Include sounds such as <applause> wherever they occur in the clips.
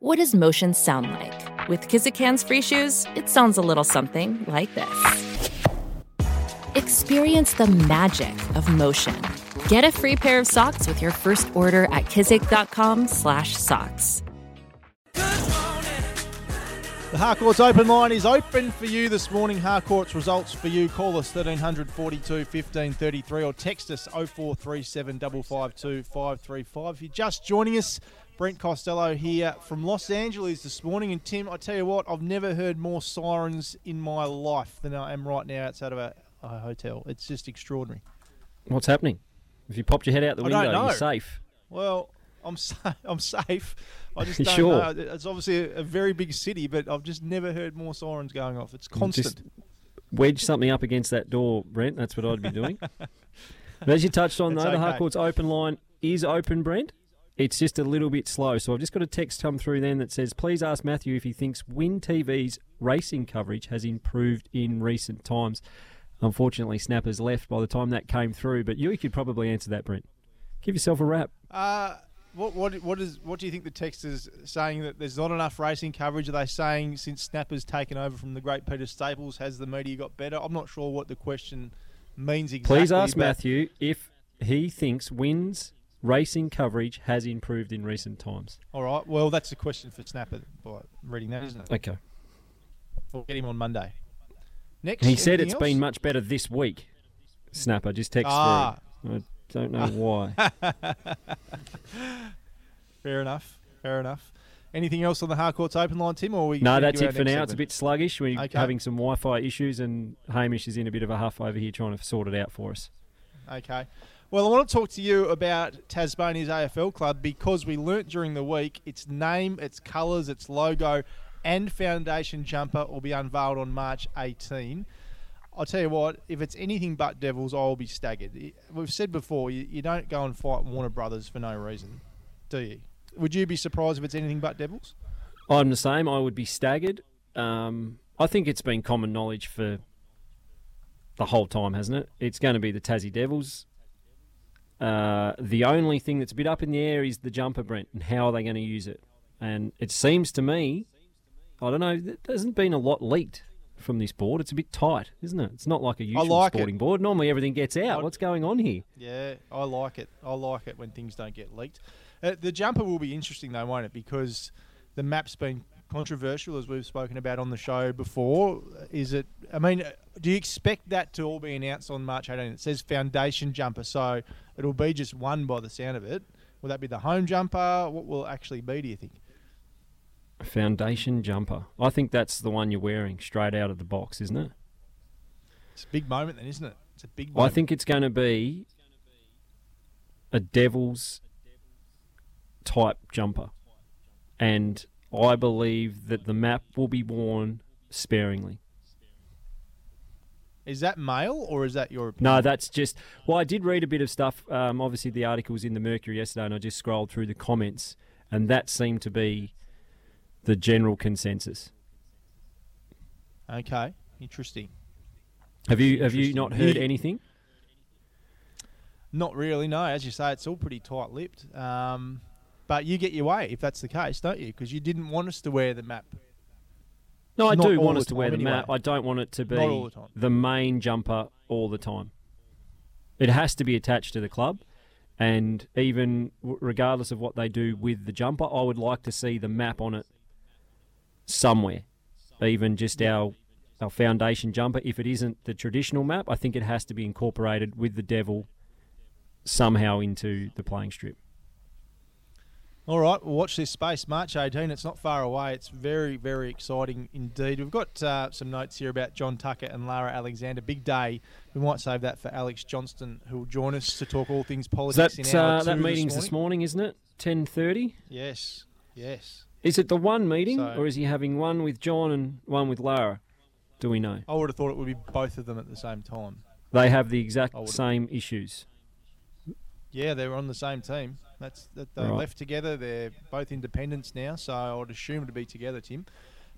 What does motion sound like? With Kizik hands free shoes, it sounds a little something like this. Experience the magic of motion. Get a free pair of socks with your first order at kizik.com/socks. The Harcourts open line is open for you this morning. Harcourts results for you. Call us 1300 42 15 33 or text us 0437 552 535. If you're just joining us, Brent Costello here from Los Angeles this morning. And Tim, I tell you what, I've never heard more sirens in my life than I am right now outside of a, a hotel. It's just extraordinary. What's happening? If you popped your head out the window, you're safe. Well, I'm <laughs> sa- I'm safe. I just <laughs> don't sure? know. It's obviously a, a very big city, but I've just never heard more sirens going off. It's constant. Just wedge something up against that door, Brent. That's what I'd be doing. <laughs> but as you touched on, though, the okay. Harcourt's open line is open, Brent. It's just a little bit slow. So I've just got a text come through then that says, please ask Matthew if he thinks Win TV's racing coverage has improved in recent times. Unfortunately, Snappers left by the time that came through, but you could probably answer that, Brent. Give yourself a wrap. Uh, what what what is what do you think the text is saying that there's not enough racing coverage? Are they saying since Snapper's taken over from the great Peter Staples, has the media got better? I'm not sure what the question means exactly. Please ask Matthew if he thinks Win's racing coverage has improved in recent times. All right. Well, that's a question for Snapper by reading that, isn't it? Okay. We'll get him on Monday. Next, He said it's else? been much better this week. Snapper just text Ah. through. I don't know why. <laughs> Fair enough. Fair enough. Anything else on the Harcourts open line, Tim? Or we no, that's it for now. It's a bit sluggish. We're Okay. having some Wi-Fi issues, and Hamish is in a bit of a huff over here trying to sort it out for us. Okay. Well, I want to talk to you about Tasmania's AFL club because we learnt during the week its name, its colours, its logo, and foundation jumper will be unveiled on March 18. I'll tell you what, if it's anything but Devils, I'll be staggered. We've said before, you, don't go and fight Warner Brothers for no reason, do you? Would you be surprised if it's anything but Devils? I'm the same. I would be staggered. Um, I think it's been common knowledge for the whole time, hasn't it? It's going to be the Tassie Devils. Uh, the only thing that's a bit up in the air is the jumper, Brent, and how are they going to use it? And it seems to me, I don't know, there hasn't been a lot leaked from this board. It's a bit tight, isn't it? It's not like a usual like it. sporting board. Normally everything gets out. What's going on here? Yeah, I like it. I like it when things don't get leaked. Uh, the jumper will be interesting though, won't it? Because the map's been controversial, as we've spoken about on the show before. Is it? I mean, do you expect that to all be announced on March 18? It says foundation jumper, so it'll be just one by the sound of it. Will that be the home jumper? What will it actually be? Do you think? Foundation jumper. I think that's the one you're wearing straight out of the box, isn't it? It's a big moment, then, isn't it? It's a big. Well, I think it's going to be a Devils type jumper. And I believe that the map will be worn sparingly. Is that male or is that your? opinion? No, that's just. Well, I did read a bit of stuff. Um, obviously, the article was in the Mercury yesterday, and I just scrolled through the comments, and that seemed to be the general consensus. Okay, interesting. Have you have you not heard anything? Not really, no. As you say, it's all pretty tight-lipped. Um, but you get your way if that's the case, don't you? Because you didn't want us to wear the map. No, I Not do want us to wear the time map. I don't want it to be the the main jumper all the time. It has to be attached to the club, and even regardless of what they do with the jumper, I would like to see the map on it somewhere. Even just our our foundation jumper. If it isn't the traditional map, I think it has to be incorporated with the devil somehow into the playing strip. All right, well, watch this space. March 18, it's not far away. It's very, very exciting indeed. We've got uh, some notes here about John Tucker and Lara Alexander. Big day. We might save that for Alex Johnston, who will join us to talk all things politics That uh, that meeting's this this morning. morning, isn't it? Ten thirty. Yes, yes. Is it the one meeting, So- or is he having one with John and one with Lara? Do we know? I would have thought it would be both of them at the same time. They have the exact same issues. Yeah, they were on the same team. That's that they Right. left together. They're both independents now, so I would assume to be together, Tim.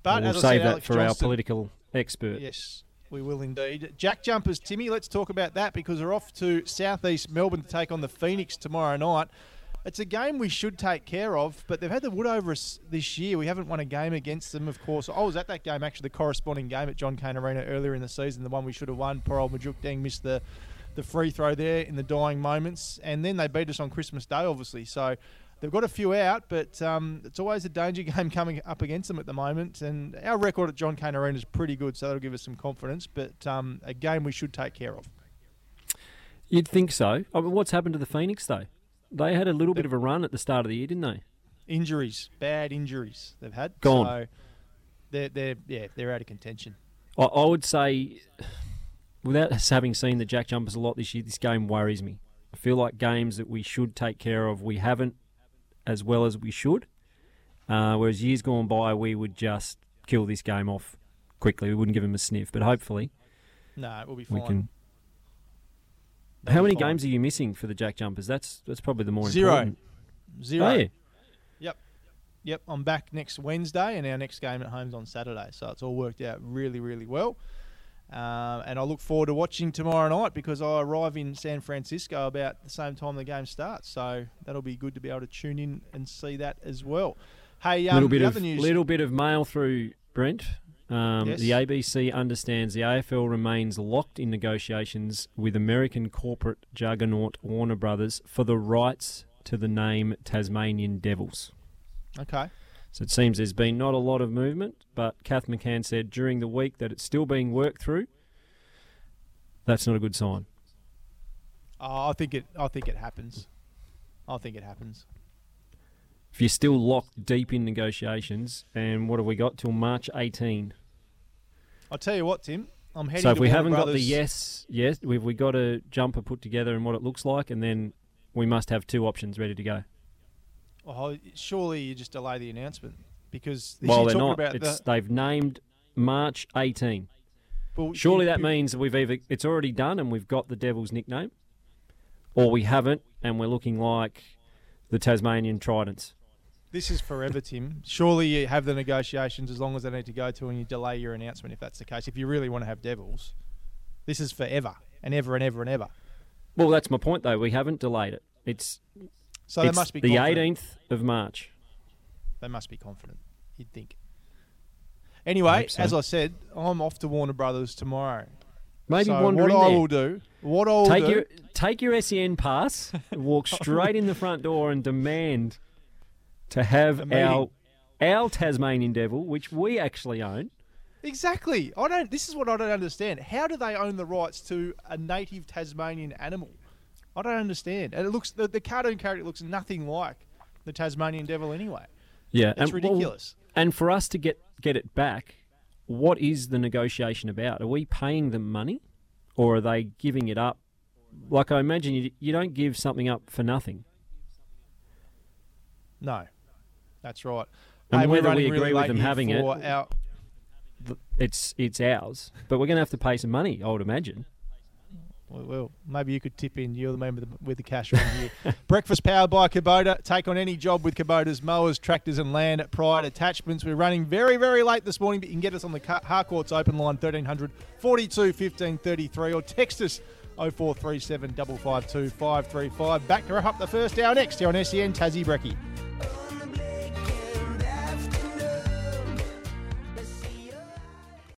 But we'll as I save said, that Alex for our political expert. Yes, we will indeed. JackJumpers, Timmy, let's talk about that because we're off to southeast Melbourne to take on the Phoenix tomorrow night. It's a game we should take care of, but they've had the wood over us this year. We haven't won a game against them, of course. I was at that game, actually, the corresponding game at John Cain Arena earlier in the season, the one we should have won. Poor old Majok Deng missed the, the free throw there in the dying moments, and then they beat us on Christmas Day, obviously. So they've got a few out, but um, it's always a danger <laughs> game coming up against them at the moment. And our record at John Cain Arena is pretty good, so that'll give us some confidence. But um, a game we should take care of. You'd think so. I mean, what's happened to the Phoenix though? They had a little bit of a run at the start of the year, didn't they? Injuries, bad injuries they've had. Gone. So they're, they're yeah they're out of contention. I, I would say, without us having seen the JackJumpers a lot this year, this game worries me. I feel like games that we should take care of, we haven't as well as we should. Uh, whereas years gone by, we would just kill this game off quickly. We wouldn't give them a sniff. But hopefully, No, we'll be fine. we can. How many fine. games are you missing for the JackJumpers? That's that's probably the more Zero. important. Zero. Oh, yeah. Yep, I'm back next Wednesday, and our next game at home's on Saturday. So it's all worked out really, really well. Um, and I look forward to watching tomorrow night because I arrive in San Francisco about the same time the game starts. So that'll be good to be able to tune in and see that as well. Hey, um, little bit of news. little bit of mail through Brent. Um, Yes. The ABC understands the AFL remains locked in negotiations with American corporate juggernaut Warner Brothers for the rights to the name Tasmanian Devils. Okay. So it seems there's been not a lot of movement, but Kath McCann said during the week that it's still being worked through. That's not a good sign. Oh, I think it. I think it happens. I think it happens. If you're still locked deep in negotiations, and what have we got till March 18? I'll tell you what, Tim. I'm heading. So if we Warner haven't got the yes, yes, we've we got a jumper put together and what it looks like, and then we must have two options ready to go. Oh, surely you just delay the announcement because Well, they're not. The... They've named March 18. well, Surely you- that you- means we've either it's already done and we've got the Devil's nickname, or we haven't and we're looking like the Tasmanian Tridents. This is forever, Tim. Surely you have the negotiations as long as they need to go to, and you delay your announcement if that's the case. If you really want to have Devils, this is forever and ever and ever and ever. Well, that's my point though. We haven't delayed it. It's So they must be confident. the 18th of March. They must be confident. You'd think. Anyway, hope so. as I said, I'm off to Warner Brothers tomorrow. Maybe so wander what in I there. will do, what I'll take do, your take your SEN pass, <laughs> walk straight in the front door, and demand to have our our Tasmanian Devil, which we actually own. exactly. I don't. This is what I don't understand. How do they own the rights to a native Tasmanian animal? I don't understand. And it looks the, the cartoon character looks nothing like the Tasmanian devil anyway. Yeah, It's and, well, ridiculous. and for us to get get it back, what is the negotiation about? Are we paying them money, or are they giving it up? Like I imagine you, you don't give something up for nothing. No, that's right. And Hey, whether we agree really with them having it- Our, It's it's ours, but we're going to have to pay some money. I would imagine. Well, maybe you could tip in. You're the man with the, with the cash around here. <laughs> Breakfast powered by Kubota. Take on any job with Kubota's mowers, tractors, and land pride attachments. We're running very, very late this morning, but you can get us on the Harcourts open line 1300 42 15 33 or text us 0437 552 535. Back to wrap up the first hour next here on SEN Tassie Brecky.